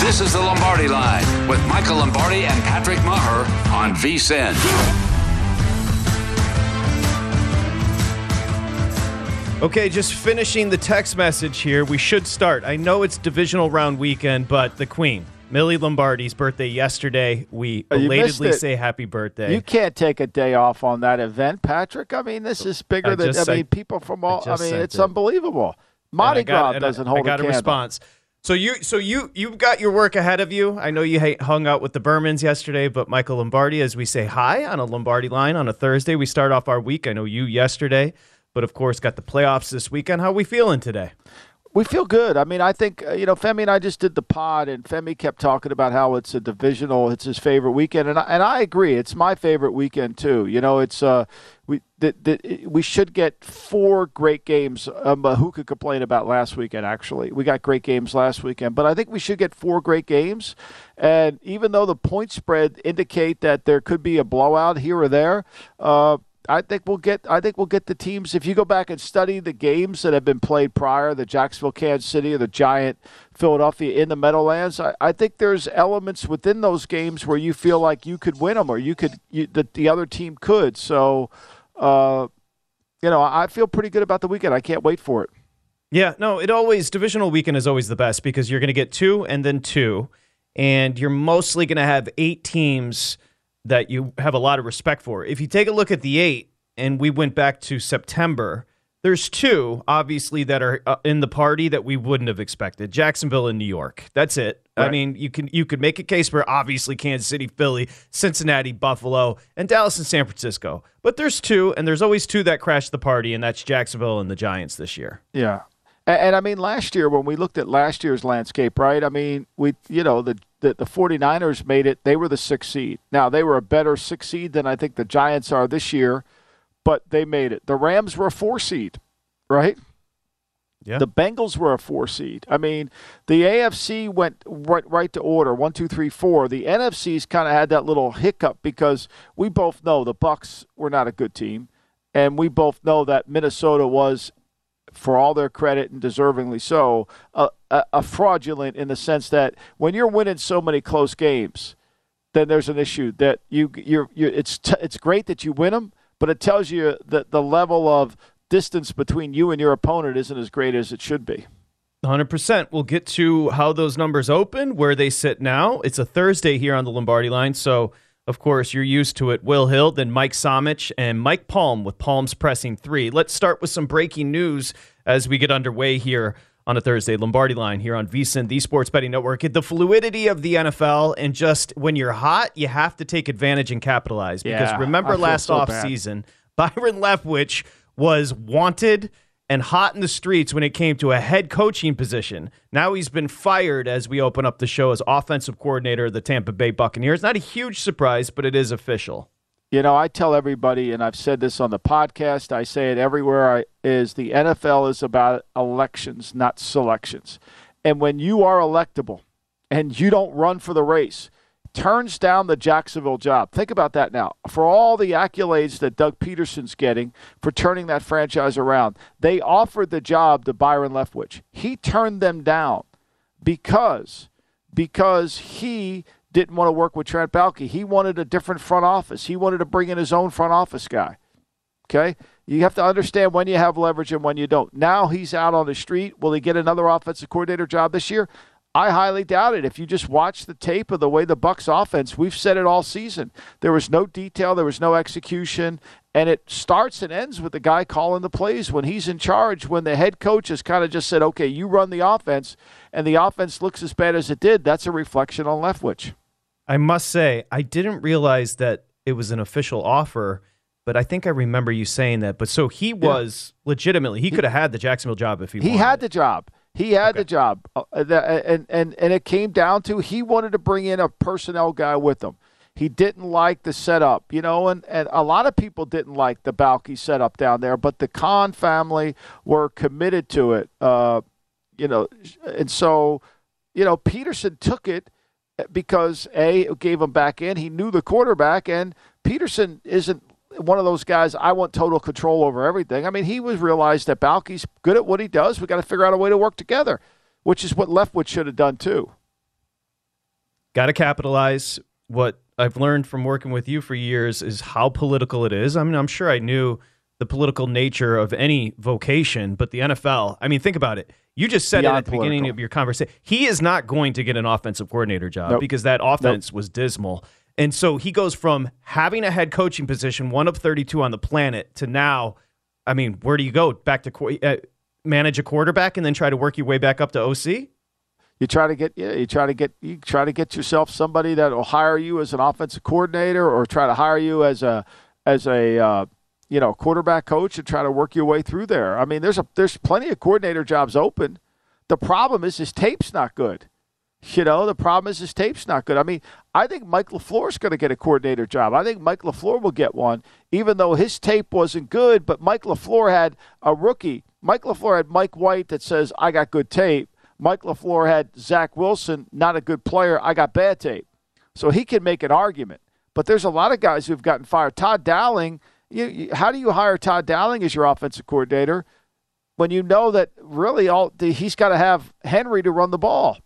This is the Lombardi Line with Michael Lombardi and Patrick Meagher on VSIN. Okay, just finishing the text message here. We should start. I know it's divisional round weekend, but the Queen, Millie Lombardi's birthday yesterday. We Oh, belatedly say happy birthday. You can't take a day off on that event, Patrick. I mean, this is bigger I than just- I mean, I- people from all. I, just mean, it's it. unbelievable. And Mardi Gras doesn't hold I got a, candle. response. So you, so you, you've got your work ahead of you. I know you hung out with the Bermans yesterday, but Michael Lombardi, as we say hi on a Lombardi line on a Thursday, we start off our week. I know you yesterday, but of course got the playoffs this weekend. How we feeling today? We feel good. I mean, I think uh, you know Femi and I just did the pod, and Femi kept talking about how it's a divisional. It's his favorite weekend, and I, and I agree. It's my favorite weekend too. You know, it's uh we that that we should get four great games. Um, who could complain about last weekend? Actually, we got great games last weekend, but I think we should get four great games. And even though the point spread indicate that there could be a blowout here or there, uh, I think we'll get. I think we'll get the teams. If you go back and study the games that have been played prior, the Jacksonville, Kansas City, or the Giant, Philadelphia in the Meadowlands, I, I think there's elements within those games where you feel like you could win them, or you could you, that the other team could. So, uh, you know, I feel pretty good about the weekend. I can't wait for it. Yeah, no, it always divisional weekend is always the best because you're going to get two and then two, and you're mostly going to have eight teams that you have a lot of respect for. If you take a look at the eight, and we went back to September, there's two obviously that are uh, in the party that we wouldn't have expected: Jacksonville and New York. That's it. I mean, you can you could make a case for obviously Kansas City, Philly, Cincinnati, Buffalo, and Dallas and San Francisco. But there's two, and there's always two that crash the party, and that's Jacksonville and the Giants this year. Yeah. And, and I mean, last year, when we looked at last year's landscape, right? I mean, we, you know, the, the, the 49ers made it. They were the sixth seed. Now, they were a better sixth seed than I think the Giants are this year, but they made it. The Rams were a four seed, right? Yeah. The Bengals were a four seed. I mean, the AFC went right, right to order one, two, three, four. The NFC's kind of had that little hiccup because we both know the Bucs were not a good team, and we both know that Minnesota was, for all their credit and deservingly so, a, a, a fraudulent in the sense that when you're winning so many close games, then there's an issue that you you're, you're it's t- it's great that you win them, but it tells you that the level of distance between you and your opponent isn't as great as it should be. 100%. We'll get to how those numbers open, where they sit now. It's a Thursday here on the Lombardi line. So, of course, you're used to it. Will Hill, then Mike Somich, and Mike Palm with Palms Pressing 3. Let's start with some breaking news as we get underway here on a Thursday. Lombardi line here on VSIN, the Sports Betting Network. The fluidity of the NFL and just when you're hot, you have to take advantage and capitalize. Because Yeah, remember last so off season, Byron Leftwich was wanted and hot in the streets when it came to a head coaching position. Now he's been fired as we open up the show as offensive coordinator of the Tampa Bay Buccaneers. Not a huge surprise, but it is official. You know, I tell everybody, and I've said this on the podcast, I say it everywhere, I, is the NFL is about elections, not selections. And when you are electable and you don't run for the race, turns down the Jacksonville job. Think about that now. For all the accolades that Doug Pederson's getting for turning that franchise around, they offered the job to Byron Leftwich. He turned them down because because he didn't want to work with Trent Baalke. He wanted a different front office. He wanted to bring in his own front office guy. Okay? You have to understand when you have leverage and when you don't. Now he's out on the street. Will he get another offensive coordinator job this year? I highly doubt it. If you just watch the tape of the way the Bucs offense, we've said it all season. There was no detail, there was no execution, and it starts and ends with the guy calling the plays when he's in charge. When the head coach has kind of just said, "Okay, you run the offense," and the offense looks as bad as it did, that's a reflection on Leftwich. I must say, I didn't realize that it was an official offer, but I think I remember you saying that. But so he was legitimately, he could have had the Jacksonville job if he, He wanted. had the job. He had the job, uh, and and and it came down to he wanted to bring in a personnel guy with him. He didn't like the setup, you know, and, and a lot of people didn't like the Baalke setup down there, but the Khan family were committed to it, uh, you know, and so, you know, Pederson took it because a it gave him back in. He knew the quarterback, and Pederson isn't one of those guys. I want total control over everything. I mean, he was realized that Baalke's good at what he does. We got to figure out a way to work together, which is what Leftwich should have done too. Got to capitalize. What I've learned from working with you for years is how political it is. I mean, I'm sure I knew the political nature of any vocation, but the NFL, I mean, think about it. You just said it at the beginning of your conversation. He is not going to get an offensive coordinator job Nope. because that offense was dismal. And so he goes from having a head coaching position, one of 32 on the planet, to now, I mean, where do you go? Back to uh, manage a quarterback and then try to work your way back up to OC? You try to get you try to get you try to get yourself somebody that will hire you as an offensive coordinator, or try to hire you as a as a uh, you know quarterback coach and try to work your way through there. I mean, there's a there's plenty of coordinator jobs open. The problem is his tape's not good. You know, the problem is his tape's not good. I mean, I think Mike LaFleur's going to get a coordinator job. I think Mike LaFleur will get one, even though his tape wasn't good. But Mike LaFleur had a rookie. Mike LaFleur had Mike White that says, I got good tape. Mike LaFleur had Zach Wilson, not a good player. I got bad tape. So he can make an argument. But there's a lot of guys who've gotten fired. Todd Downing, you, you, how do you hire Todd Downing as your offensive coordinator when you know that really all the, he's got to have Henry to run the ball?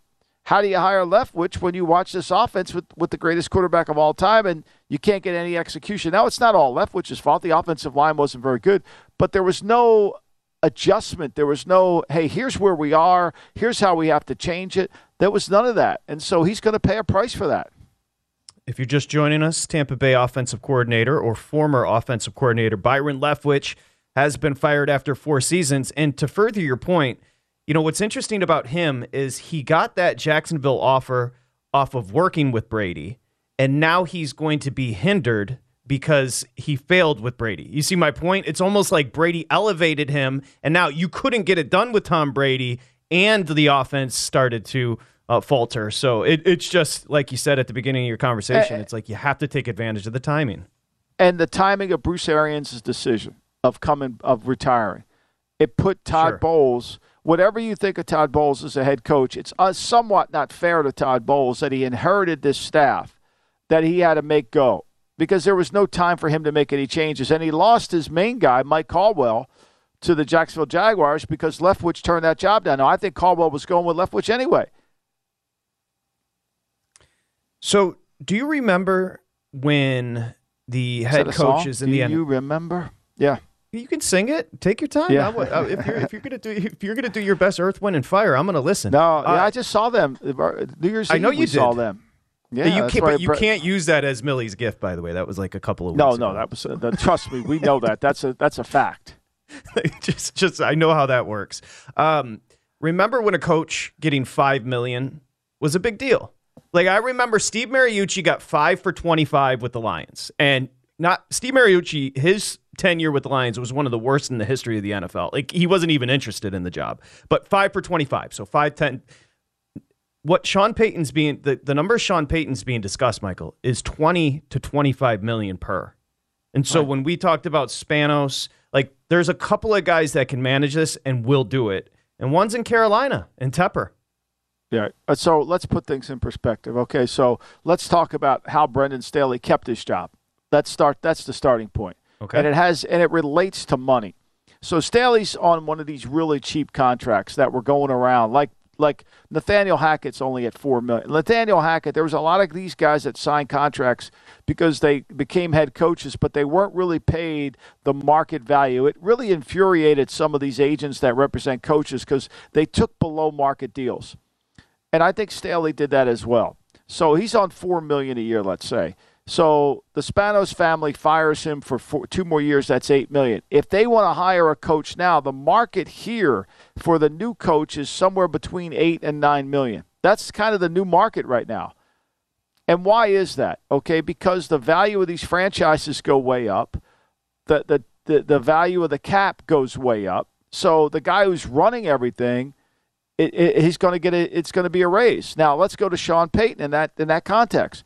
How do you hire Leftwich when you watch this offense with, with the greatest quarterback of all time and you can't get any execution? Now, it's not all Leftwich's fault. The offensive line wasn't very good, but there was no adjustment. There was no, hey, here's where we are. Here's how we have to change it. There was none of that. And so he's going to pay a price for that. If you're just joining us, Tampa Bay offensive coordinator or former offensive coordinator Byron Leftwich has been fired after four seasons. And to further your point, you know, what's interesting about him is he got that Jacksonville offer off of working with Brady, and now he's going to be hindered because he failed with Brady. You see my point? It's almost like Brady elevated him, and now you couldn't get it done with Tom Brady, and the offense started to uh, falter. So it, it's just like you said at the beginning of your conversation. It's like you have to take advantage of the timing. And the timing of Bruce Arians' decision of coming, of retiring, it put Todd Sure. Bowles, whatever you think of Todd Bowles as a head coach, it's uh, somewhat not fair to Todd Bowles that he inherited this staff that he had to make go because there was no time for him to make any changes. And he lost his main guy, Mike Caldwell, to the Jacksonville Jaguars because Leftwich turned that job down. Now, I think Caldwell was going with Leftwich anyway. So do you remember when the head coaches in Do the end? you remember? Yeah. You can sing it. Take your time. Yeah. I uh, if you're if you're gonna do if you're gonna do your best Earth, Wind, and Fire, I'm gonna listen. No, Uh, yeah, I just saw them. New Year's I know you saw them. Yeah, you can't. But you can't use that as Millie's gift. By the way, that was like a couple of No, weeks no, ago. that was. Uh, that, trust me, we know that. That's a that's a fact. just just I know how that works. Um, remember when a coach getting five million was a big deal. Like I remember Steve Mariucci got five for twenty-five with the Lions, and not Steve Mariucci. His tenure with the Lions was one of the worst in the history of the NFL. Like he wasn't even interested in the job, but five for twenty-five, so five ten. What Sean Payton's being the the number Sean Payton's being discussed, Michael, is twenty to twenty-five million per. And so right. when we talked about Spanos, like there's a couple of guys that can manage this and will do it, and one's in Carolina and Tepper. Yeah. Uh, so let's put things in perspective. Okay. So let's talk about how Brandon Staley kept his job. Let's start. That's the starting point. Okay. And it has, and it relates to money. So Staley's on one of these really cheap contracts that were going around, like like Nathaniel Hackett's only at four million. Nathaniel Hackett, there was a lot of these guys that signed contracts because they became head coaches, but they weren't really paid the market value. It really infuriated some of these agents that represent coaches because they took below market deals. And I think Staley did that as well. So he's on four million a year, let's say. So the Spanos family fires him for four, two more years. That's eight million. If they want to hire a coach now, the market here for the new coach is somewhere between eight and nine million. That's kind of the new market right now. And why is that? Okay, because the value of these franchises go way up. The the the, the value of the cap goes way up. So the guy who's running everything it, it, he's going to get a, it's going to be a raise. Now let's go to Sean Payton in that in that context.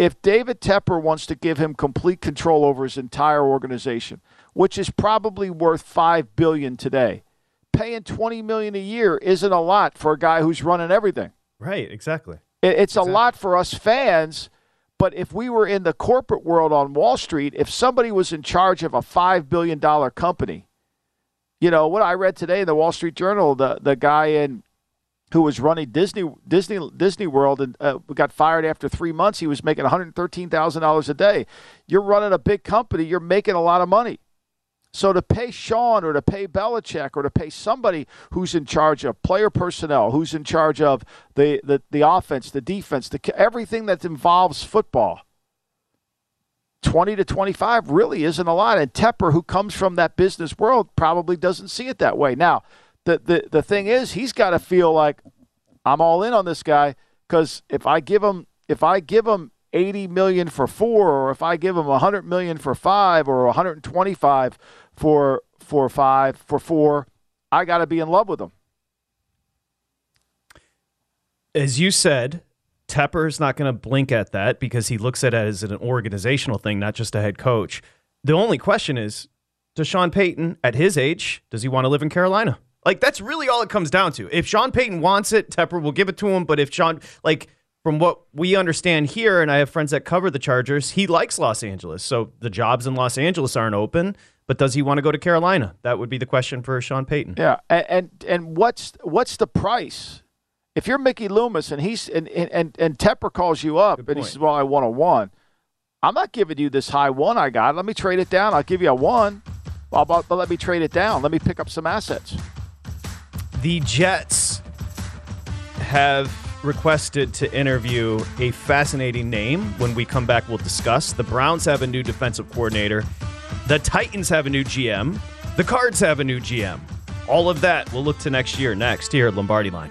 If David Tepper wants to give him complete control over his entire organization, which is probably worth five billion today, paying twenty million a year isn't a lot for a guy who's running everything. Right, exactly. It's exactly. a lot for us fans. But if we were in the corporate world on Wall Street, if somebody was in charge of a $5 billion company, you know what I read today in the Wall Street Journal, the the guy in who was running Disney Disney Disney World and uh, got fired after three months. He was making one hundred thirteen thousand dollars a day. You're running a big company. You're making a lot of money. So to pay Sean or to pay Belichick or to pay somebody who's in charge of player personnel, who's in charge of the the, the offense, the defense, the everything that involves football 20 to 25 really isn't a lot. And Tepper, who comes from that business world, probably doesn't see it that way. Now, the, the, the thing is, he's got to feel like I'm all in on this guy because if I give him if I give him 80 million for four, or if I give him 100 million for five, or 125 for for five for four, I got to be in love with him. As you said, Tepper's not going to blink at that because he looks at it as an organizational thing, not just a head coach. The only question is, does Sean Payton, at his age, does he want to live in Carolina? Like that's really all it comes down to. If Sean Payton wants it, Tepper will give it to him. But if Sean, like from what we understand here, and I have friends that cover the Chargers, he likes Los Angeles. So the jobs in Los Angeles aren't open. But does he want to go to Carolina? That would be the question for Sean Payton. Yeah, and and, and what's what's the price? if you're Mickey Loomis and he's and and and Tepper calls you up and he says, "Well, I want a one," I'm not giving you this high one I got. Let me trade it down. I'll give you a one. Well, but let me trade it down. Let me pick up some assets. The Jets have requested to interview a fascinating name. When we come back, we'll discuss. The Browns have a new defensive coordinator. The Titans have a new GM. The Cards have a new GM. All of that we'll look to next year next here at Lombardi Line.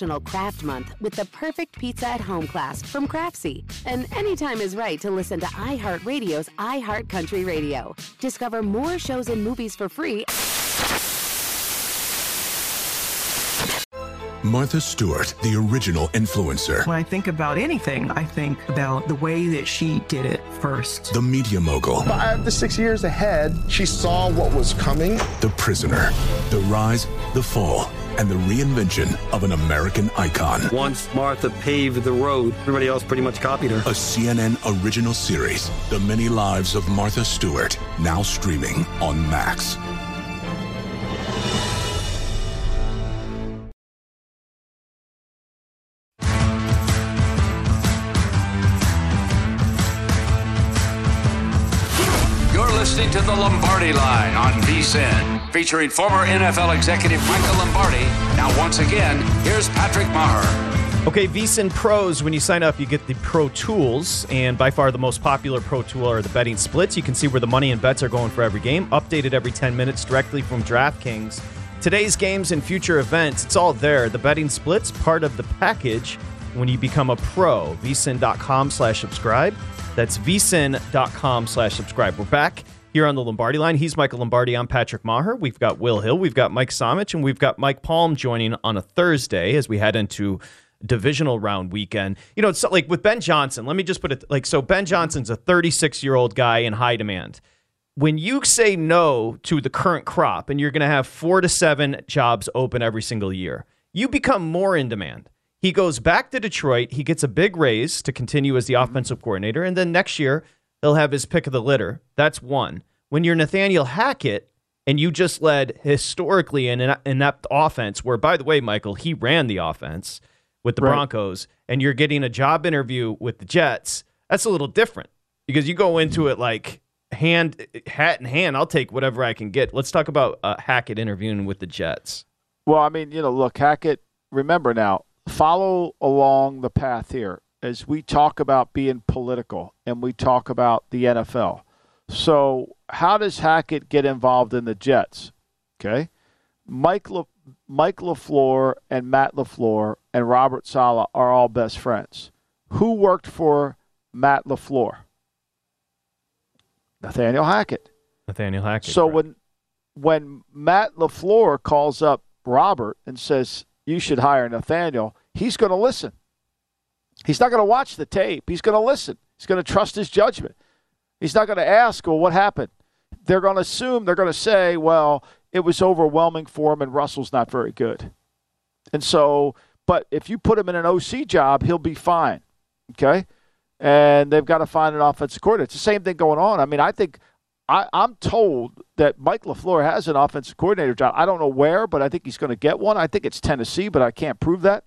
National Craft Month with the perfect pizza at home class from Craftsy. And anytime is right to listen to iHeartRadio's iHeartCountry Radio. Discover more shows and movies for free. Martha Stewart, the original influencer. When I think about anything, I think about the way that she did it first. The media mogul. Five to six years ahead, she saw what was coming. The prisoner. The rise, the fall, and the reinvention of an American icon. Once Martha paved the road, everybody else pretty much copied her. A CNN original series, The Many Lives of Martha Stewart, now streaming on Max. You're listening to the Lombardi Line on VSIN, featuring former NFL executive Michael Lombardi. Now, once again, here's Patrick Meagher. Okay, VSIN Pros, when you sign up, you get the Pro Tools, and by far the most popular Pro Tool are the betting splits. You can see where the money and bets are going for every game, updated every 10 minutes directly from DraftKings. Today's games and future events, it's all there. The betting splits, part of the package when you become a pro. VSIN.com slash subscribe. That's VSIN.com slash subscribe. We're back here on the Lombardi line. He's Michael Lombardi. I'm Patrick Meagher. We've got Will Hill. We've got Mike Somich, and we've got Mike Palm joining on a Thursday as we head into divisional round weekend. You know, it's like with Ben Johnson, let me just put it like so Ben Johnson's a 36 year old guy in high demand. When you say no to the current crop and you're going to have four to seven jobs open every single year, you become more in demand. He goes back to Detroit. He gets a big raise to continue as the mm-hmm. offensive coordinator. And then next year, he'll have his pick of the litter. That's one. When you're Nathaniel Hackett and you just led historically an inept offense, where, by the way, Michael, he ran the offense with the Right. Broncos, and you're getting a job interview with the Jets, that's a little different because you go into it like hand, hat in hand. I'll take whatever I can get. Let's talk about uh, Hackett interviewing with the Jets. Well, I mean, you know, look, Hackett, remember now, follow along the path here as we talk about being political and we talk about the NFL. So, how does Hackett get involved in the Jets? Okay. Mike Le- Mike LaFleur and Matt LaFleur and Robert Saleh are all best friends. Who worked for Matt LaFleur? Nathaniel Hackett. Nathaniel Hackett. So when when Matt LaFleur calls up Robert and says you should hire Nathaniel, he's going to listen. He's not going to watch the tape. He's going to listen. He's going to trust his judgment. He's not going to ask, "Well, what happened?" They're going to assume they're going to say, "Well, it was overwhelming for him, and Russell's not very good." And so, but if you put him in an OC job, he'll be fine. Okay, and they've got to find an offensive coordinator. It's the same thing going on. I mean, I think I, I'm told that Mike LaFleur has an offensive coordinator job. I don't know where, but I think he's going to get one. I think it's Tennessee, but I can't prove that.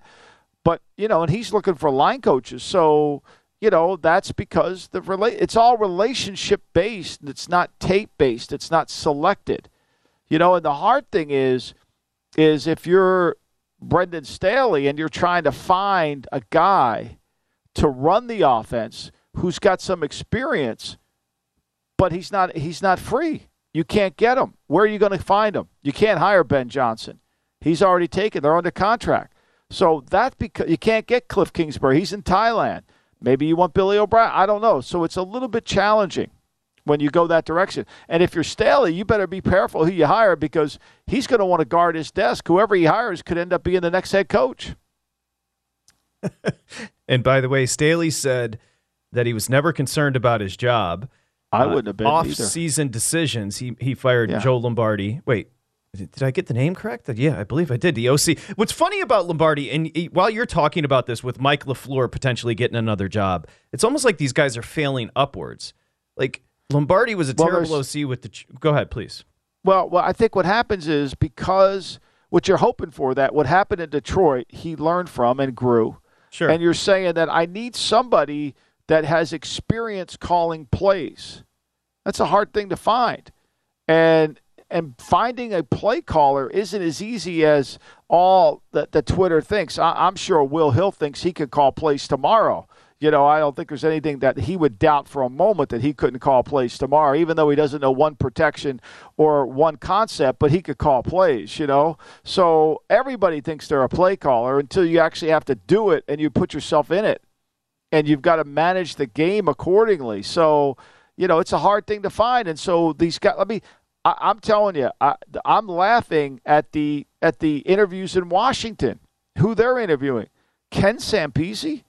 But you know, and he's looking for line coaches. So you know, that's because the rela- it's all relationship based. It's not tape based. It's not selected. You know, and the hard thing is, is if you're Brandon Staley and you're trying to find a guy to run the offense who's got some experience, but he's not he's not free. You can't get him. Where are you going to find him? You can't hire Ben Johnson. He's already taken. They're under contract. So that's because you can't get Cliff Kingsbury. He's in Thailand. Maybe you want Billy O'Brien. I don't know. So it's a little bit challenging when you go that direction. And if you're Staley, you better be careful who you hire because he's going to want to guard his desk. Whoever he hires could end up being the next head coach. And by the way, Staley said that he was never concerned about his job. I uh, wouldn't have been either. off-season decisions. He he fired Yeah. Joe Lombardi. Wait, did I get the name correct? Yeah, I believe I did. The OC. What's funny about Lombardi, and while you're talking about this with Mike LaFleur potentially getting another job, it's almost like these guys are failing upwards. Like Lombardi was a Well, terrible OC with the. Go ahead, please. Well, well, I think what happens is because what you're hoping for that what happened in Detroit, he learned from and grew. Sure. And you're saying that I need somebody that has experience calling plays. That's a hard thing to find. And and finding a play caller isn't as easy as all that the Twitter thinks. I, I'm sure Will Hill thinks he could call plays tomorrow. You know, I don't think there's anything that he would doubt for a moment that he couldn't call plays tomorrow, even though he doesn't know one protection or one concept, but he could call plays, you know? So everybody thinks they're a play caller until you actually have to do it and you put yourself in it. And you've got to manage the game accordingly. So, you know, it's a hard thing to find. And so these guys, I mean, I, I'm telling you, I, I'm laughing at the at the interviews in Washington. Who they're interviewing? Ken Zampese.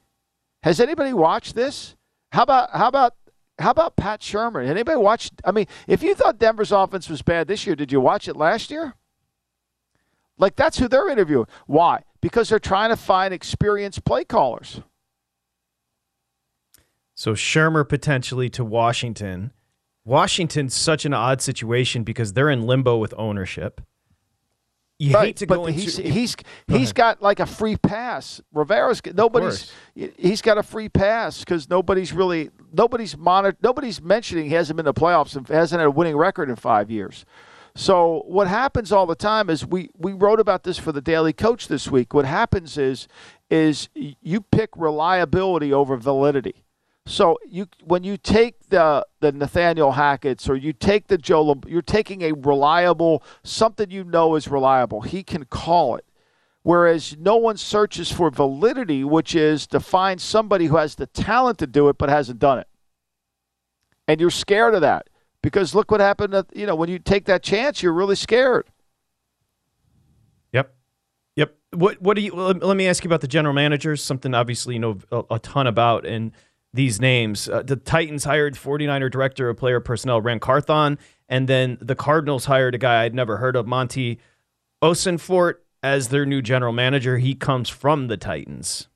Has anybody watched this? How about how about how about Pat Shurmur? Anybody watched? I mean, if you thought Denver's offense was bad this year, did you watch it last year? Like that's who they're interviewing. Why? Because they're trying to find experienced play callers. So Shermer potentially to Washington. Washington's such an odd situation because they're in limbo with ownership. You right, hate to but go into he's Go he's ahead. got like a free pass. Rivera's nobody's he's got a free pass because nobody's really nobody's monitored nobody's mentioning he hasn't been to playoffs and hasn't had a winning record in five years. So what happens all the time is we we wrote about this for the Daily Coach this week. What happens is is you pick reliability over validity. So you when you take the the Nathaniel Hackett's or you take the Joe, Lam- you're taking a reliable something you know is reliable. He can call it. Whereas no one searches for validity, which is to find somebody who has the talent to do it but hasn't done it. And you're scared of that because look what happened. At, you know when you take that chance, you're really scared. Yep. Yep. What What do you? Let, let me ask you about the general managers. Something obviously you know a, a ton about and these names. Uh, the Titans hired 49er director of player personnel Ran Carthon, and then the Cardinals hired a guy I'd never heard of, Monti Ossenfort, as their new general manager. He comes from the Titans.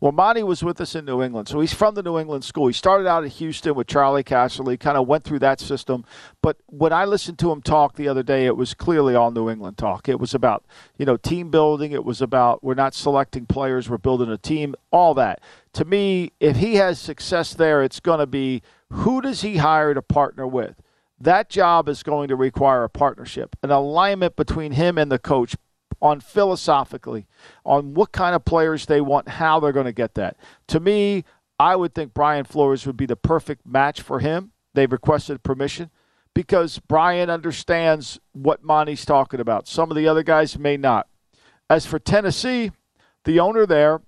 Well, Monty was with us in New England, so he's from the New England school. He started out at Houston with Charley Casserly, kind of went through that system. But when I listened to him talk the other day, it was clearly all New England talk. It was about you know team building. It was about we're not selecting players, we're building a team. All that to me, if he has success there, it's going to be who does he hire to partner with. That job is going to require a partnership, an alignment between him and the coach on philosophically on what kind of players they want, how they're going to get that. To me, I would think Brian Flores would be the perfect match for him. They've requested permission because Brian understands what Monti's talking about. Some of the other guys may not. As for Tennessee, the owner there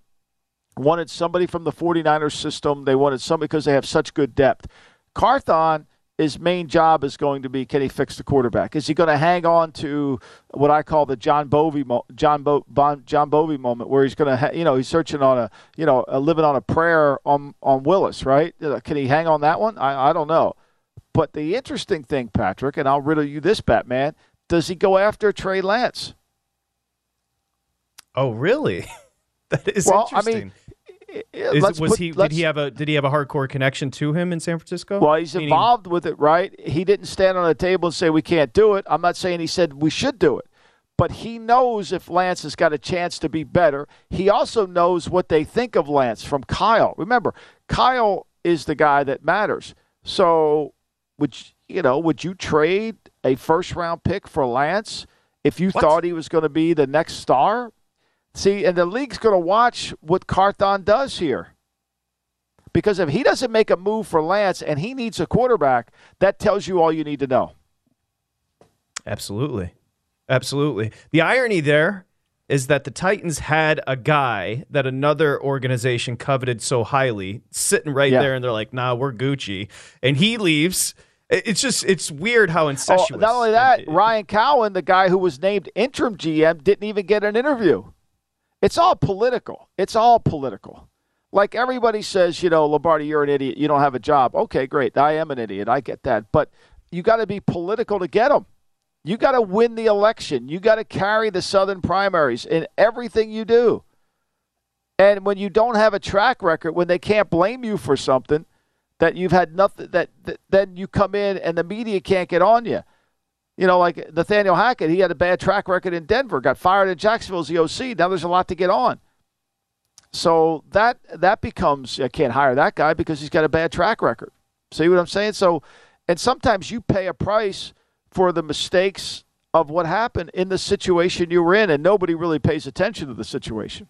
wanted somebody from the 49ers system. They wanted somebody because they have such good depth. Carthon, his main job is going to be can he fix the quarterback? Is he going to hang on to what I call the John Bovey mo- John Bo- bon- John Bovey moment where he's going to ha- you know he's searching on a you know a living on a prayer on on Willis, right? Uh, Can he hang on that one? I I don't know. But the interesting thing, Patrick, and I'll riddle you this, Batman, does he go after Trey Lance? Oh, really? that is Well, I interesting. Mean, Is- let's was put- he? Did he have a? Did he have a hardcore connection to him in San Francisco? Well, he's Meaning- involved with it, right? He didn't stand on a table and say we can't do it. I'm not saying he said we should do it, but he knows if Lance has got a chance to be better. He also knows what they think of Lance from Kyle. Remember, Kyle is the guy that matters. So, would you, you know? Would you trade a first round pick for Lance if you thought he was going to be the next star? See, and the league's going to watch what Carthon does here. Because if he doesn't make a move for Lance and he needs a quarterback, that tells you all you need to know. Absolutely. Absolutely. The irony there is that the Titans had a guy that another organization coveted so highly sitting right Yeah. there and they're like, nah, we're Gucci. And he leaves. It's just, it's weird how Oh, not only that, Ryan Cowden, the guy who was named interim GM, didn't even get an interview. It's all political. It's all political. Like everybody says, you know, Lombardi, you're an idiot. You don't have a job. Okay, great. I am an idiot. I get that. But you got to be political to get them. You got to win the election. You got to carry the Southern primaries in everything you do. And when you don't have a track record, when they can't blame you for something that you've had nothing, that, that then you come in and the media can't get on you. You know, like Nathaniel Hackett, he had a bad track record in Denver, got fired in Jacksonville as the OC. Now there's a lot to get on. So that that becomes I can't hire that guy because he's got a bad track record. See what I'm saying? So, and sometimes you pay a price for the mistakes of what happened in the situation you were in, and nobody really pays attention to the situation.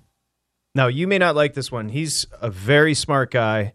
Now, you may not like this one. He's a very smart guy,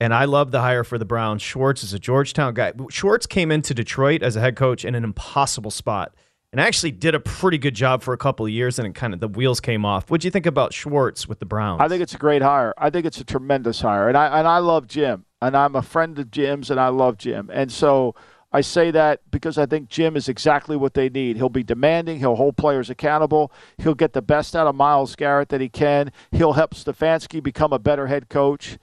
and I love the hire for the Browns. Schwartz is a Georgetown guy. Schwartz came into Detroit as a head coach in an impossible spot and actually did a pretty good job for a couple of years, and it kind of the wheels came off. What do you think about Schwartz with the Browns? I think it's a great hire. I think it's a tremendous hire, and I and I love Jim, and I'm a friend of Jim's, and I love Jim, and so I say that because I think Jim is exactly what they need. He'll be demanding. He'll hold players accountable. He'll get the best out of Myles Garrett that he can. He'll help Stefanski become a better head coach.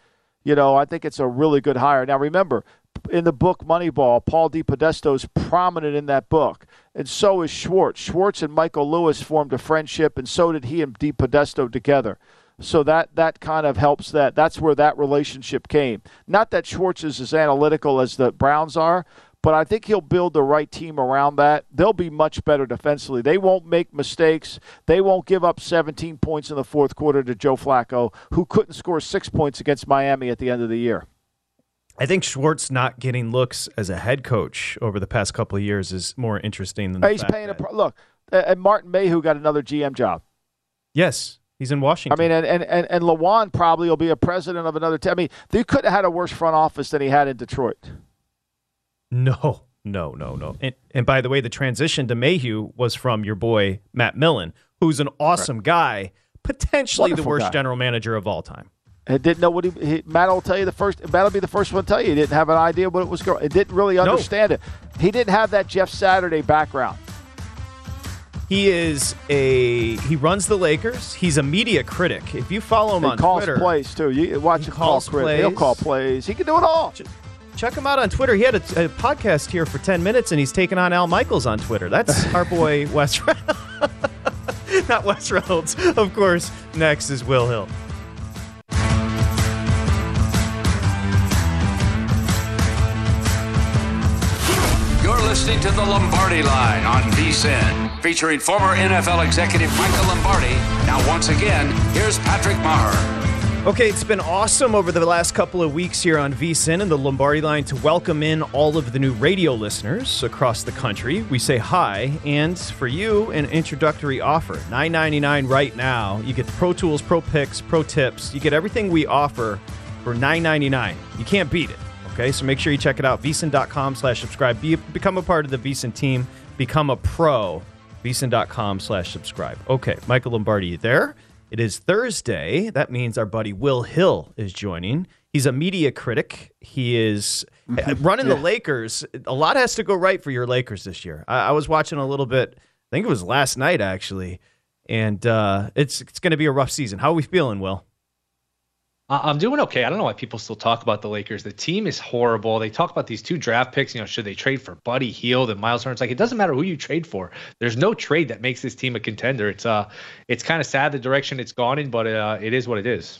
You know, I think it's a really good hire. Now, remember, in the book Moneyball, Paul DePodesta is prominent in that book, and so is Schwartz. Schwartz and Michael Lewis formed a friendship, and so did he and DePodesta together. So that that kind of helps that. That's where that relationship came. Not that Schwartz is as analytical as the Browns are, but I think he'll build the right team around that. They'll be much better defensively. They won't make mistakes. They won't give up 17 points in the fourth quarter to Joe Flacco, who couldn't score six points against Miami at the end of the year. I think Schwartz not getting looks as a head coach over the past couple of years is more interesting than. He's paying a look. And Martin Mayhew got another GM job. Yes, he's in Washington. I mean, and and and, and Lewand probably will be a president of another team. I mean, they could have had a worse front office than he had in Detroit. No, no, no, no. And, and by the way, the transition to Mayhew was from your boy Matt Millen, who's an awesome right. guy, potentially Wonderful the worst guy. general manager of all time. It didn't know what he, he, Matt will tell you the first. Matt will be the first one to tell you he didn't have an idea what it was going. It didn't really understand no. it. He didn't have that Jeff Saturday background. He is a he runs the Lakers. He's a media critic. If you follow him he on calls Twitter, plays too. You watch him call plays. He'll call plays. He can do it all. Check him out on Twitter. He had a, a podcast here for 10 minutes and he's taking on Al Michaels on Twitter. That's our boy Wes Not Wes Reynolds. Of course, next is Will Hill. You're listening to the Lombardi Line on VSIN, featuring former NFL executive Michael Lombardi. Now, once again, here's Patrick Meagher. Okay, it's been awesome over the last couple of weeks here on VSIN and the Lombardi line to welcome in all of the new radio listeners across the country. We say hi, and for you, an introductory offer $9.99 right now. You get Pro Tools, Pro Picks, Pro Tips. You get everything we offer for $9.99. You can't beat it. Okay, so make sure you check it out. VSIN.com slash subscribe. Be, become a part of the VSIN team. Become a pro. VSIN.com slash subscribe. Okay, Michael Lombardi, you there? It is Thursday. That means our buddy Will Hill is joining. He's a media critic. He is uh, running yeah. the Lakers. A lot has to go right for your Lakers this year. I, I was watching a little bit. I think it was last night actually, and uh, it's it's going to be a rough season. How are we feeling, Will? I'm doing okay. I don't know why people still talk about the Lakers. The team is horrible. They talk about these two draft picks. You know, should they trade for Buddy Hield and Myles Turner? It's like it doesn't matter who you trade for. There's no trade that makes this team a contender. It's uh, it's kind of sad the direction it's gone in, but uh, it is what it is.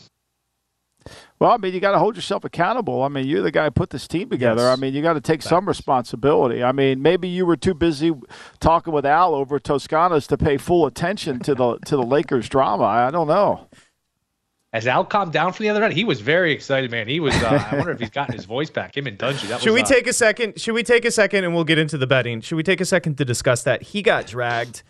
Well, I mean, you got to hold yourself accountable. I mean, you're the guy who put this team together. Yes. I mean, you got to take some responsibility. I mean, maybe you were too busy talking with Al over Toscana's to pay full attention to the to the Lakers drama. I don't know as Al calmed down from the other end, he was very excited, man. He was. Uh, I wonder if he's gotten his voice back. Him and Dungy. That Should was, we uh, take a second? Should we take a second and we'll get into the betting? Should we take a second to discuss that? He got dragged.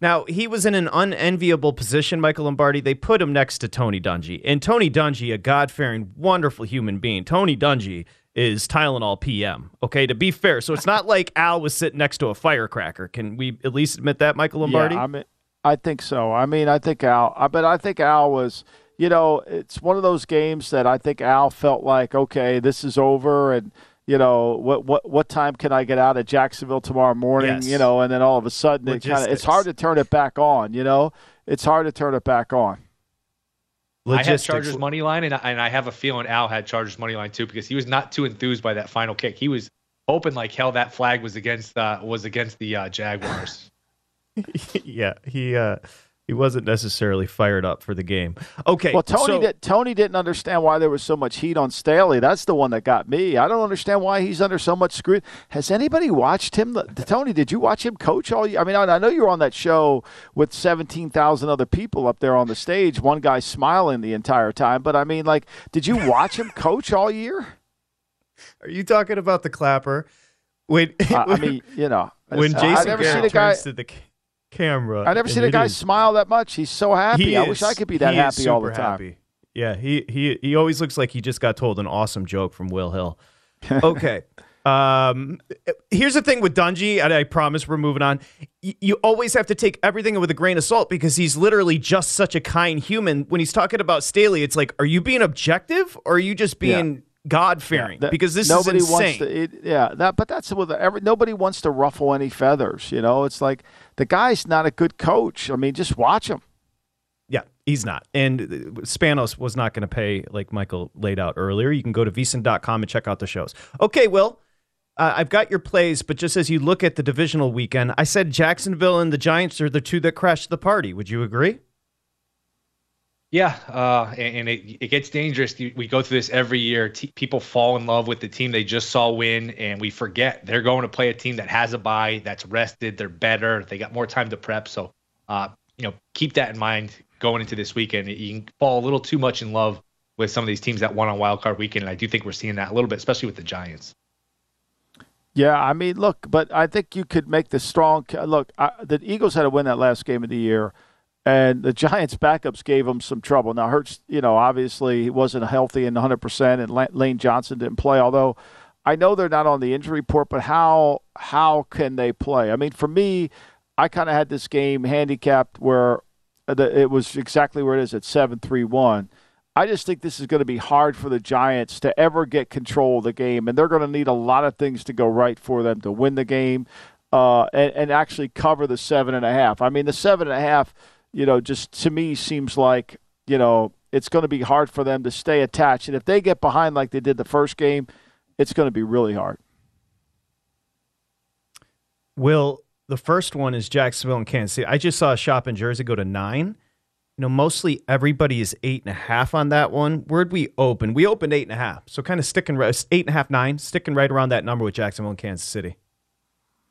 Now he was in an unenviable position, Michael Lombardi. They put him next to Tony Dungy, and Tony Dungy, a God-fearing, wonderful human being. Tony Dungy is Tylenol PM. Okay, to be fair, so it's not like Al was sitting next to a firecracker. Can we at least admit that, Michael Lombardi? Yeah, I mean, I think so. I mean, I think Al. But I think Al was you know, it's one of those games that I think Al felt like, okay, this is over, and you know, what what what time can I get out of Jacksonville tomorrow morning? Yes. You know, and then all of a sudden, it kind of it's hard to turn it back on. You know, it's hard to turn it back on. Logistics. I had Chargers money line, and I, and I have a feeling Al had Chargers money line too because he was not too enthused by that final kick. He was hoping like hell that flag was against uh, was against the uh, Jaguars. yeah, he uh, he wasn't necessarily fired up for the game. Okay. Well, Tony so, did, Tony didn't understand why there was so much heat on Staley. That's the one that got me. I don't understand why he's under so much scrutiny. Has anybody watched him? Tony, did you watch him coach all year? I mean, I, I know you were on that show with seventeen thousand other people up there on the stage. One guy smiling the entire time, but I mean, like, did you watch him coach all year? Are you talking about the clapper? When, uh, I mean, you know, when Jason never Garrett seen a guy, turns to the camera. I never seen a guy is, smile that much. He's so happy. He I is, wish I could be that happy all the time. Happy. Yeah, he he he always looks like he just got told an awesome joke from Will Hill. Okay. um, here's the thing with Dungy, and I promise we're moving on. Y- you always have to take everything with a grain of salt because he's literally just such a kind human. When he's talking about Staley, it's like, are you being objective or are you just being yeah. God fearing? Yeah, because this nobody is insane. Wants to, it, yeah, that. But that's with every. Nobody wants to ruffle any feathers. You know, it's like the guy's not a good coach. I mean, just watch him. Yeah, he's not. And Spanos was not going to pay like Michael laid out earlier. You can go to vsin.com and check out the shows. Okay, Will, uh, I've got your plays, but just as you look at the divisional weekend, I said Jacksonville and the Giants are the two that crashed the party. Would you agree? Yeah, uh, and, and it, it gets dangerous. We go through this every year. T- people fall in love with the team they just saw win, and we forget they're going to play a team that has a bye, that's rested, they're better, they got more time to prep. So, uh, you know, keep that in mind going into this weekend. You can fall a little too much in love with some of these teams that won on Wild Card Weekend, and I do think we're seeing that a little bit, especially with the Giants. Yeah, I mean, look, but I think you could make the strong look. I, the Eagles had to win that last game of the year and the Giants' backups gave them some trouble. Now, Hurts, you know, obviously he wasn't healthy and 100%, and Lane Johnson didn't play. Although I know they're not on the injury report, but how how can they play? I mean, for me, I kind of had this game handicapped where the, it was exactly where it is at seven three one. I just think this is going to be hard for the Giants to ever get control of the game, and they're going to need a lot of things to go right for them to win the game uh, and, and actually cover the seven and a half. I mean, the seven and a half – you know, just to me seems like, you know, it's going to be hard for them to stay attached. And if they get behind like they did the first game, it's going to be really hard. Will, the first one is Jacksonville and Kansas City. I just saw a shop in Jersey go to nine. You know, mostly everybody is eight and a half on that one. Where'd we open? We opened eight and a half. So kind of sticking eight and a half, nine, sticking right around that number with Jacksonville and Kansas City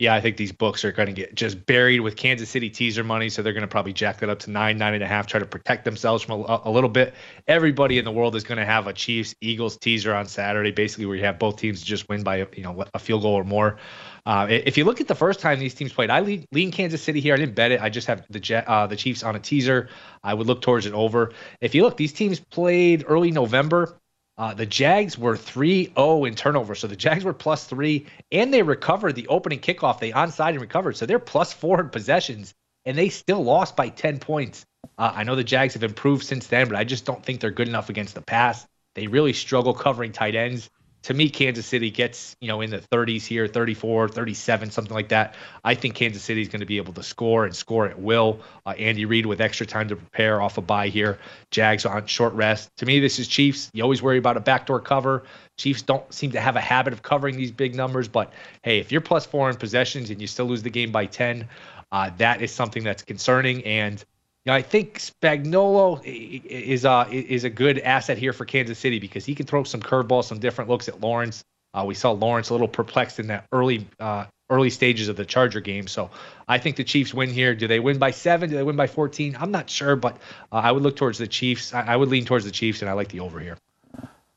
yeah, I think these books are going to get just buried with Kansas City teaser money. So they're going to probably jack that up to nine, nine and a half, try to protect themselves from a, a little bit. Everybody in the world is going to have a Chiefs Eagles teaser on Saturday, basically where you have both teams just win by you know a field goal or more. Uh, if you look at the first time these teams played, I lean, lean Kansas City here. I didn't bet it. I just have the Jet, uh, the Chiefs on a teaser. I would look towards it over. If you look, these teams played early November. Uh, the Jags were 3 0 in turnover. So the Jags were plus three, and they recovered the opening kickoff. They onside and recovered. So they're plus four in possessions, and they still lost by 10 points. Uh, I know the Jags have improved since then, but I just don't think they're good enough against the pass. They really struggle covering tight ends to me, Kansas City gets, you know, in the 30s here, 34, 37, something like that. I think Kansas City is going to be able to score and score at will. Uh, Andy Reid with extra time to prepare off a bye here. Jags on short rest. To me, this is Chiefs. You always worry about a backdoor cover. Chiefs don't seem to have a habit of covering these big numbers, but hey, if you're plus four in possessions and you still lose the game by 10, uh, that is something that's concerning. And know, I think Spagnolo is uh is a good asset here for Kansas City because he can throw some curveballs, some different looks at Lawrence. Uh, we saw Lawrence a little perplexed in that early uh, early stages of the Charger game. So I think the Chiefs win here. Do they win by seven? Do they win by 14? I'm not sure, but uh, I would look towards the Chiefs. I, I would lean towards the Chiefs, and I like the over here.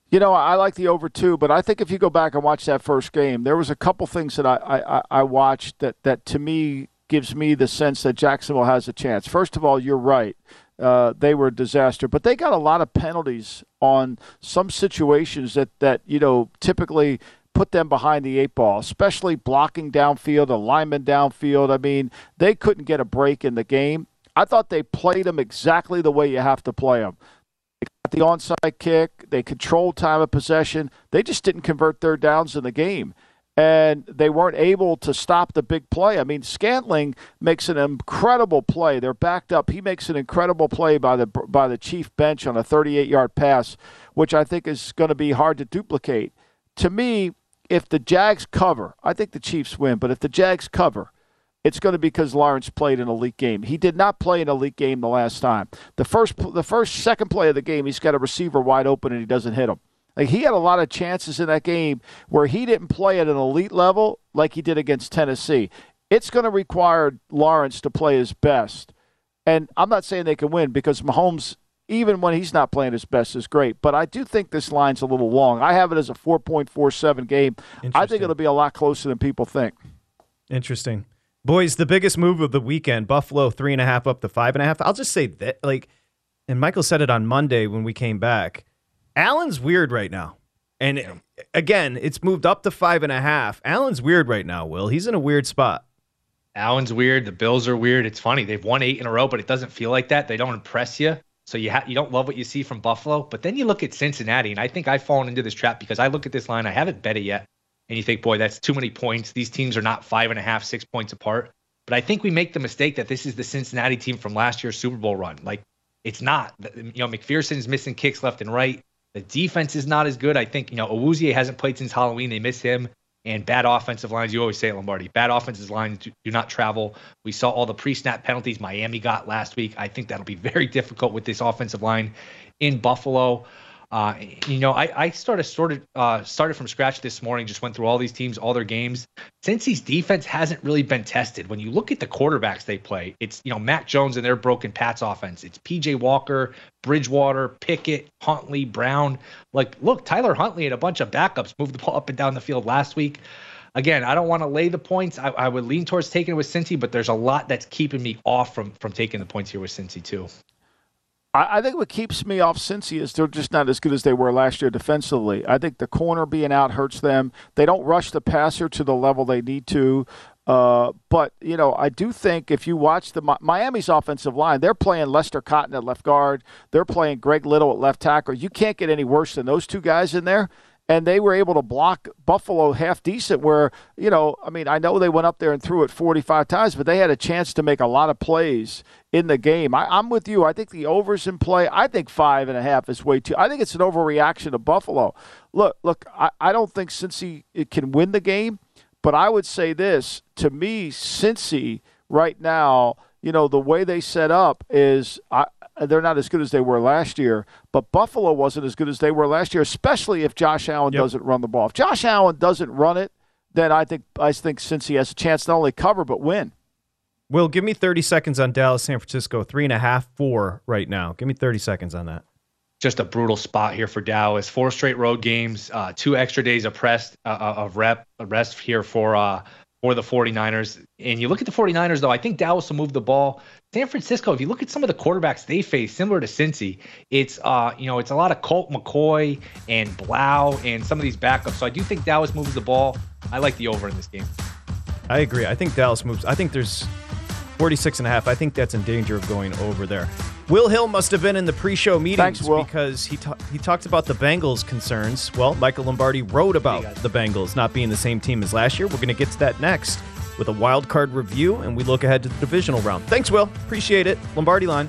You know, I like the over too, but I think if you go back and watch that first game, there was a couple things that I, I, I watched that, that to me gives me the sense that Jacksonville has a chance. First of all, you're right. Uh, they were a disaster, but they got a lot of penalties on some situations that, that you know typically put them behind the eight ball, especially blocking downfield, a lineman downfield. I mean, they couldn't get a break in the game. I thought they played them exactly the way you have to play them. They got the onside kick. They controlled time of possession. They just didn't convert third downs in the game. And they weren't able to stop the big play. I mean, Scantling makes an incredible play. They're backed up. He makes an incredible play by the by the Chief bench on a 38-yard pass, which I think is going to be hard to duplicate. To me, if the Jags cover, I think the Chiefs win, but if the Jags cover, it's going to be because Lawrence played an elite game. He did not play an elite game the last time. The first, the first, second play of the game, he's got a receiver wide open and he doesn't hit him. Like he had a lot of chances in that game where he didn't play at an elite level like he did against Tennessee. It's going to require Lawrence to play his best. And I'm not saying they can win because Mahomes, even when he's not playing his best, is great. But I do think this line's a little long. I have it as a 4.47 game. I think it'll be a lot closer than people think. Interesting. Boys, the biggest move of the weekend, Buffalo three and a half up to five and a half. I'll just say that, like, and Michael said it on Monday when we came back. Allen's weird right now. And yeah. again, it's moved up to five and a half. Allen's weird right now, Will. He's in a weird spot. Allen's weird. The Bills are weird. It's funny. They've won eight in a row, but it doesn't feel like that. They don't impress you. So you ha- you don't love what you see from Buffalo. But then you look at Cincinnati, and I think I've fallen into this trap because I look at this line. I haven't bet it yet. And you think, boy, that's too many points. These teams are not five and a half, six points apart. But I think we make the mistake that this is the Cincinnati team from last year's Super Bowl run. Like, it's not. You know, McPherson's missing kicks left and right. The defense is not as good. I think, you know, Awuzie hasn't played since Halloween. They miss him. And bad offensive lines, you always say it, Lombardi. Bad offensive lines do, do not travel. We saw all the pre snap penalties Miami got last week. I think that'll be very difficult with this offensive line in Buffalo. Uh, you know, I, I started started uh, started from scratch this morning. Just went through all these teams, all their games. Cincy's defense hasn't really been tested. When you look at the quarterbacks they play, it's you know Mac Jones and their broken Pats offense. It's P.J. Walker, Bridgewater, Pickett, Huntley, Brown. Like, look, Tyler Huntley and a bunch of backups moved the ball up and down the field last week. Again, I don't want to lay the points. I, I would lean towards taking it with Cincy, but there's a lot that's keeping me off from from taking the points here with Cincy too. I, think what keeps me off Cincy is they're just not as good as they were last year defensively. I think the corner being out hurts them. They don't rush the passer to the level they need to. Uh, but you know, I do think if you watch the Miami's offensive line, they're playing Lester Cotton at left guard. They're playing Greg Little at left tackle. You can't get any worse than those two guys in there and they were able to block Buffalo half decent. Where you know, I mean, I know they went up there and threw it 45 times, but they had a chance to make a lot of plays in the game. I, am with you. I think the overs in play. I think five and a half is way too. I think it's an overreaction to Buffalo. Look, look. I, I don't think Cincy it can win the game, but I would say this to me, Cincy right now. You know the way they set up is I, they're not as good as they were last year. But Buffalo wasn't as good as they were last year, especially if Josh Allen yep. doesn't run the ball. If Josh Allen doesn't run it, then I think I think Cincy has a chance not only cover but win. Will, give me 30 seconds on Dallas, San Francisco. Three and a half, four right now. Give me 30 seconds on that. Just a brutal spot here for Dallas. Four straight road games, uh, two extra days of press, uh, uh of rep, rest here for uh, for the 49ers. And you look at the 49ers, though, I think Dallas will move the ball. San Francisco, if you look at some of the quarterbacks they face, similar to Cincy, it's uh, you know, it's a lot of Colt McCoy and Blau and some of these backups. So I do think Dallas moves the ball. I like the over in this game. I agree. I think Dallas moves. I think there's 46 and a half. I think that's in danger of going over there. Will Hill must have been in the pre-show meetings Thanks, because he ta- he talked about the Bengals concerns. Well, Michael Lombardi wrote about the Bengals not being the same team as last year. We're going to get to that next with a wild card review and we look ahead to the divisional round. Thanks, Will. Appreciate it. Lombardi line.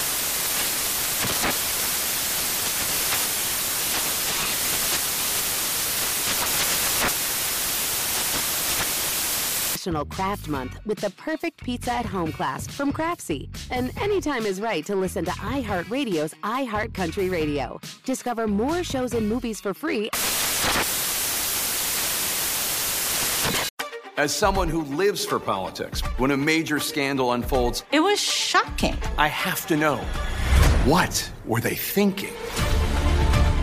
National Craft Month with the perfect pizza at home class from Craftsy. And anytime is right to listen to iHeartRadio's iHeartCountry Radio. Discover more shows and movies for free. As someone who lives for politics, when a major scandal unfolds, It was shocking. I have to know what were they thinking?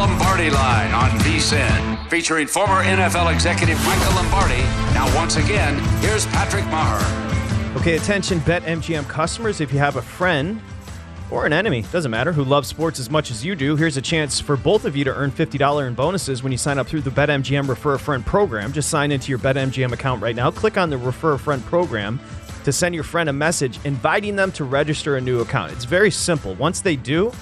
Lombardi Line on VSIN, featuring former NFL executive Michael Lombardi. Now, once again, here's Patrick Meagher. Okay, attention, BetMGM customers. If you have a friend or an enemy, doesn't matter, who loves sports as much as you do, here's a chance for both of you to earn $50 in bonuses when you sign up through the BetMGM Refer a Friend program. Just sign into your BetMGM account right now. Click on the Refer a Friend program to send your friend a message inviting them to register a new account. It's very simple. Once they do,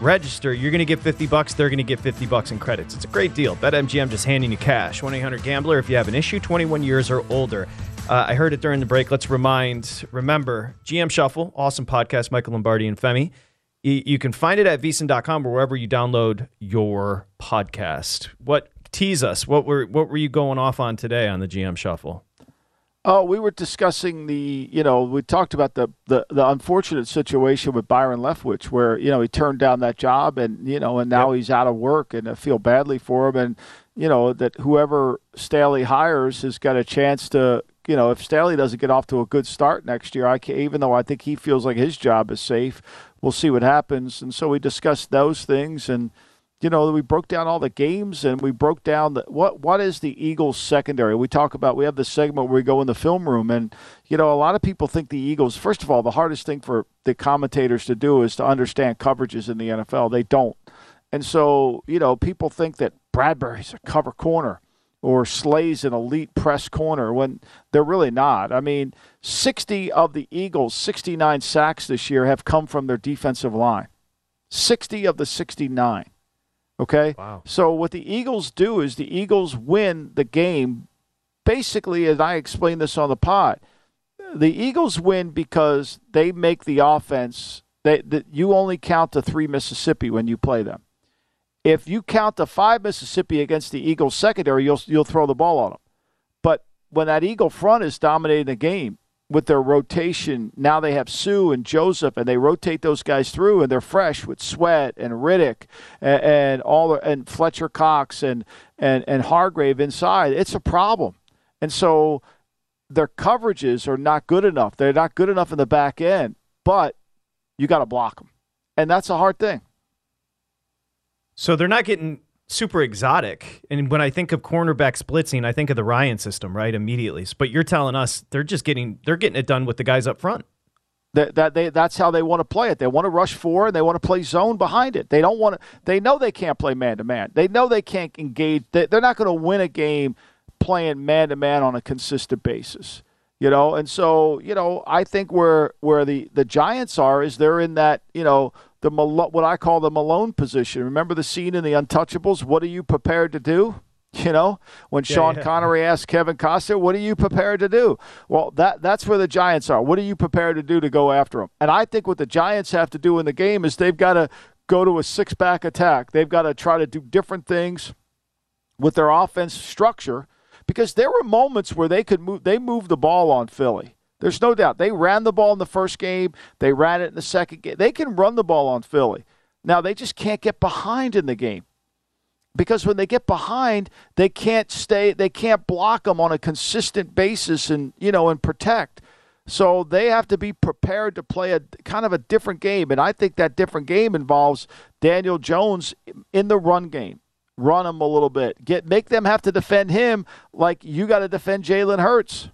register, you're going to get 50 bucks, they're going to get 50 bucks in credits. It's a great deal. BetMGM just handing you cash. 1-800-GAMBLER if you have an issue, 21 years or older. Uh, I heard it during the break. Let's remind, remember, GM Shuffle, awesome podcast, Michael Lombardi and Femi. You, can find it at vsin.com or wherever you download your podcast. What tease us? What were what were you going off on today on the GM Shuffle? Oh, we were discussing the, you know, we talked about the, the, the unfortunate situation with Byron Leftwich where, you know, he turned down that job and, you know, and now he's out of work and I feel badly for him. And, you know, that whoever Staley hires has got a chance to, you know, if Staley doesn't get off to a good start next year, I can, even though I think he feels like his job is safe, we'll see what happens. And so we discussed those things and, you know, we broke down all the games and we broke down the, what what is the Eagles secondary. We talk about we have this segment where we go in the film room and you know a lot of people think the Eagles. First of all, the hardest thing for the commentators to do is to understand coverages in the NFL. They don't, and so you know people think that Bradberry's a cover corner or Slay's an elite press corner when they're really not. I mean, 60 of the Eagles' 69 sacks this year have come from their defensive line. 60 of the 69. Okay. Wow. So what the Eagles do is the Eagles win the game. Basically, as I explained this on the pod, the Eagles win because they make the offense. They, that you only count to three Mississippi when you play them. If you count to five Mississippi against the Eagles secondary, you'll you'll throw the ball on them. But when that Eagle front is dominating the game with their rotation, now they have Suh and Joseph, and they rotate those guys through, and they're fresh with Sweat and Reddick and, and all and Fletcher Cox and and and Hargrave inside. It's a problem, and so their coverages are not good enough. They're not good enough in the back end, but you got to block them, and that's a hard thing. So they're not getting super exotic. And when I think of cornerback blitzing, I think of the Ryan system, right? Immediately. But you're telling us they're just getting they're getting it done with the guys up front. That, that they that's how they want to play it. They want to rush four and they want to play zone behind it. They don't want to. They know they can't play man to man. They know they can't engage. They, they're not going to win a game playing man to man on a consistent basis. You know, and so you know, I think where where the the Giants are is they're in that you know the what I call the Malone position. Remember the scene in The Untouchables? What are you prepared to do? You know, when Yeah, Sean yeah. Connery asked Kevin Costner, "What are you prepared to do?" Well, that that's where the Giants are. What are you prepared to do to go after them? And I think what the Giants have to do in the game is they've got to go to a six-back attack. They've got to try to do different things with their offense structure because there were moments where they could move. They moved the ball on Philly. There's no doubt. They ran the ball in the first game. They ran it in the second game. They can run the ball on Philly. Now they just can't get behind in the game because when they get behind, they can't stay. They can't block them on a consistent basis and you know and protect. So they have to be prepared to play a kind of a different game, and I think that different game involves Daniel Jones in the run game. Run them a little bit. Get make them have to defend him like you got to defend Jalen Hurts.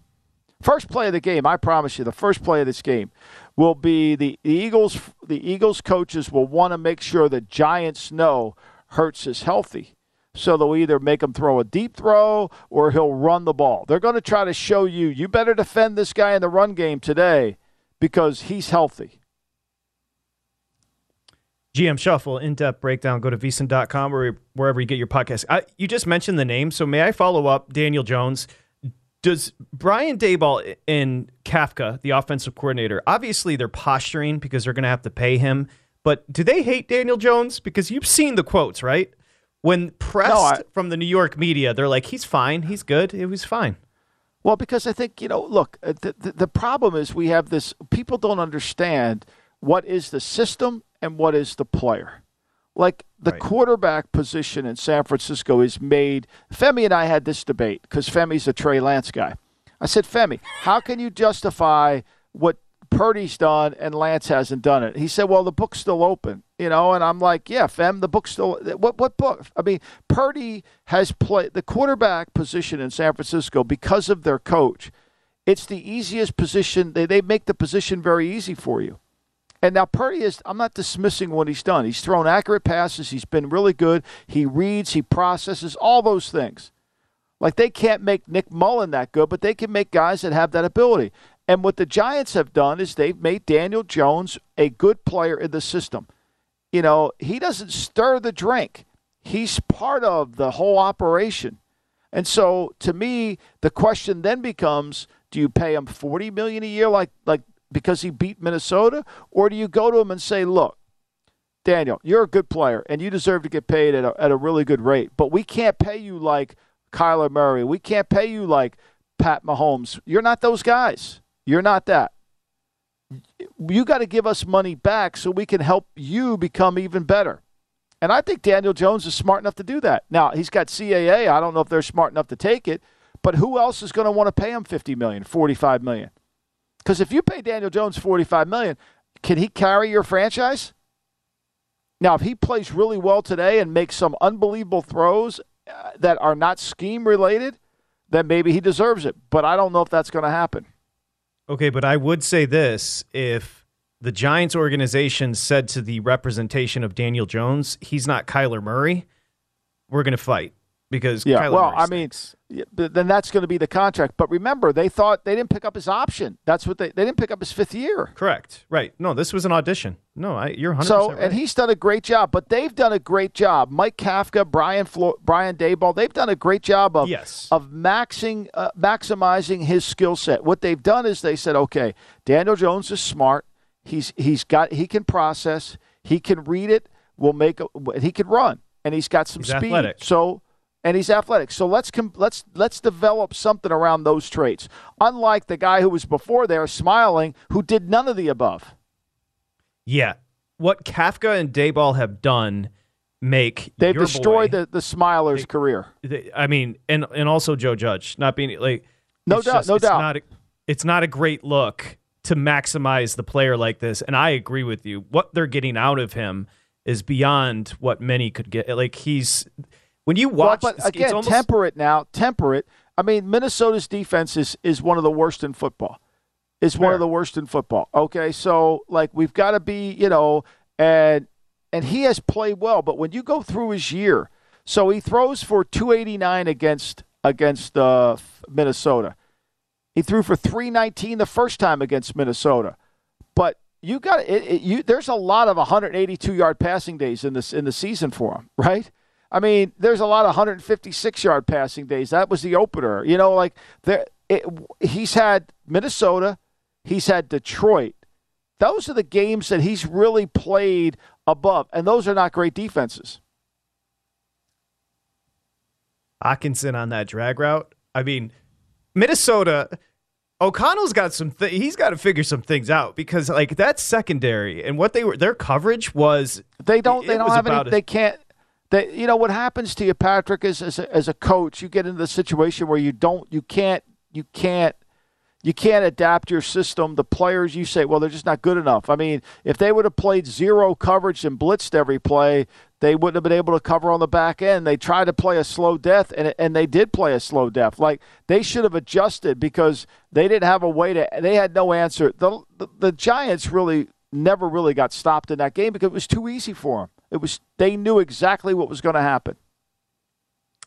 First play of the game, I promise you, the first play of this game will be the Eagles. The Eagles coaches will want to make sure the Giants know Hurts is healthy. So they'll either make him throw a deep throw or he'll run the ball. They're going to try to show you, you better defend this guy in the run game today because he's healthy. GM Shuffle, in depth breakdown. Go to vsin.com or wherever you get your podcast. I, you just mentioned the name, so may I follow up Daniel Jones? Does Brian Daboll and Kafka, the offensive coordinator, obviously they're posturing because they're going to have to pay him, but do they hate Daniel Jones? Because you've seen the quotes, right? When pressed no, I, from the New York media, they're like, he's fine, he's good, it was fine. Well, because I think, you know, look, uh, the, the, the problem is we have this, people don't understand what is the system and what is the player. Like the right. quarterback position in San Francisco is made. Femi and I had this debate because Femi's a Trey Lance guy. I said, Femi, how can you justify what Purdy's done and Lance hasn't done it? He said, well, the book's still open, you know. And I'm like, yeah, Fem, the book's still. What what book? I mean, Purdy has played the quarterback position in San Francisco because of their coach. It's the easiest position. They they make the position very easy for you. And now Purdy is, I'm not dismissing what he's done. He's thrown accurate passes. He's been really good. He reads, he processes, all those things. Like they can't make Nick Mullen that good, but they can make guys that have that ability. And what the Giants have done is they've made Daniel Jones a good player in the system. You know, he doesn't stir the drink. He's part of the whole operation. And so to me, the question then becomes, do you pay him 40 million a year like like because he beat Minnesota? Or do you go to him and say, look, Daniel, you're a good player and you deserve to get paid at a, at a really good rate, but we can't pay you like Kyler Murray. We can't pay you like Pat Mahomes. You're not those guys. You're not that. You got to give us money back so we can help you become even better. And I think Daniel Jones is smart enough to do that. Now, he's got CAA. I don't know if they're smart enough to take it, but who else is going to want to pay him 50 million, 45 million? Because if you pay Daniel Jones 45 million, can he carry your franchise? Now, if he plays really well today and makes some unbelievable throws uh, that are not scheme related, then maybe he deserves it. But I don't know if that's going to happen. Okay, but I would say this if the Giants organization said to the representation of Daniel Jones, he's not Kyler Murray, we're going to fight because yeah. Kyler well, Murray I mean, then that's going to be the contract. But remember, they thought they didn't pick up his option. That's what they they didn't pick up his fifth year. Correct. Right. No, this was an audition. No, I, you're 100 so, right. and he's done a great job. But they've done a great job. Mike Kafka, Brian Flo- Brian Daboll, they've done a great job of yes. of maxing uh, maximizing his skill set. What they've done is they said, okay, Daniel Jones is smart. He's he's got he can process. He can read it. Will make a, he can run, and he's got some he's speed. Athletic. So and he's athletic. So let's com- let's let's develop something around those traits. Unlike the guy who was before there smiling, who did none of the above. Yeah, what Kafka and Daboll have done make they've destroyed boy, the the Smiler's they, career. They, I mean, and and also Joe Judge not being like no doubt, just, no it's doubt. Not a, it's not a great look to maximize the player like this, and I agree with you. What they're getting out of him is beyond what many could get. Like he's when you watch, well, but again, almost... temper it now. Temper it. I mean, Minnesota's defense is is one of the worst in football. Is one of the worst in football. Okay, so like we've got to be, you know, and and he has played well, but when you go through his year, so he throws for 289 against against uh, Minnesota. He threw for 319 the first time against Minnesota, but you got it, it, you. There's a lot of 182 yard passing days in this in the season for him, right? I mean, there's a lot of 156 yard passing days. That was the opener. You know, like there, it, he's had Minnesota, he's had Detroit. Those are the games that he's really played above, and those are not great defenses. Hockenson on that drag route I mean, Minnesota. O'Connell's got some. Th- he's got to figure some things out because like that secondary and what they were. Their coverage was. They don't. They don't have any. as- They can't. They, you know what happens to you, Patrick, is as a, as a coach, you get into the situation where you don't, you can't, you can't, you can't adapt your system. The players, you say, well, they're just not good enough. I mean, if they would have played zero coverage and blitzed every play, they wouldn't have been able to cover on the back end. They tried to play a slow death, and and they did play a slow death. Like they should have adjusted because they didn't have a way to. They had no answer. The the, the Giants really never really got stopped in that game because it was too easy for them. It was they knew exactly what was going to happen.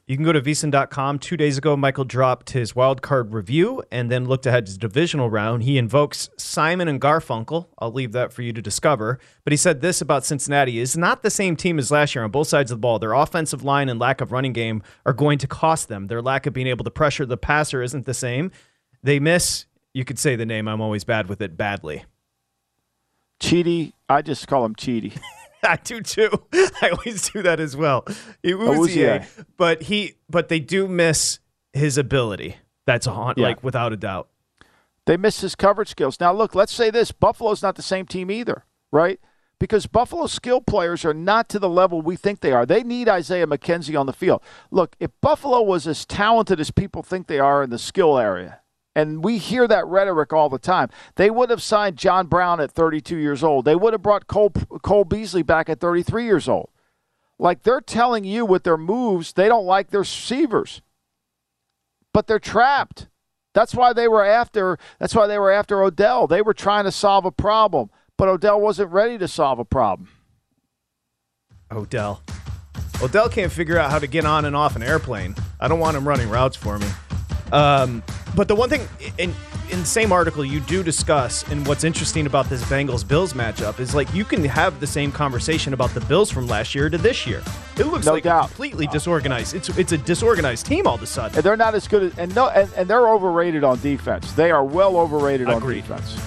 You can go to vsin.com. Two days ago, Michael dropped his wild card review and then looked ahead to his divisional round. He invokes Simon and Garfunkel. I'll leave that for you to discover. But he said this about Cincinnati is not the same team as last year on both sides of the ball. Their offensive line and lack of running game are going to cost them. Their lack of being able to pressure the passer isn't the same. They miss, you could say the name, I'm always bad with it, badly. Cheaty, I just call him Cheaty. I do too. I always do that as well. It Oh, but he, but they do miss his ability. That's on, Yeah. like without a doubt. They miss his coverage skills. Now, look, let's say this Buffalo's not the same team either, right? Because Buffalo skill players are not to the level we think they are. They need Isaiah McKenzie on the field. Look, if Buffalo was as talented as people think they are in the skill area, and we hear that rhetoric all the time, they would have signed John Brown at 32 years old. They would have brought Cole, Cole Beasley back at 33 years old. Like they're telling you with their moves, they don't like their receivers but they're trapped. That's why they were after. That's why they were after Odell. They were trying to solve a problem, but Odell wasn't ready to solve a problem. Odell. Odell can't figure out how to get on and off an airplane. I don't want him running routes for me. Um, but the one thing in in the same article you do discuss, and what's interesting about this Bengals Bills matchup is like you can have the same conversation about the Bills from last year to this year. It looks No like doubt. completely disorganized. It's it's a disorganized team all of a sudden. And they're not as good as and no and, and they're overrated on defense. They are well overrated Agreed. on defense.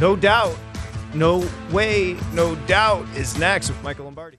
No doubt. No way, no doubt is next with Michael Lombardi.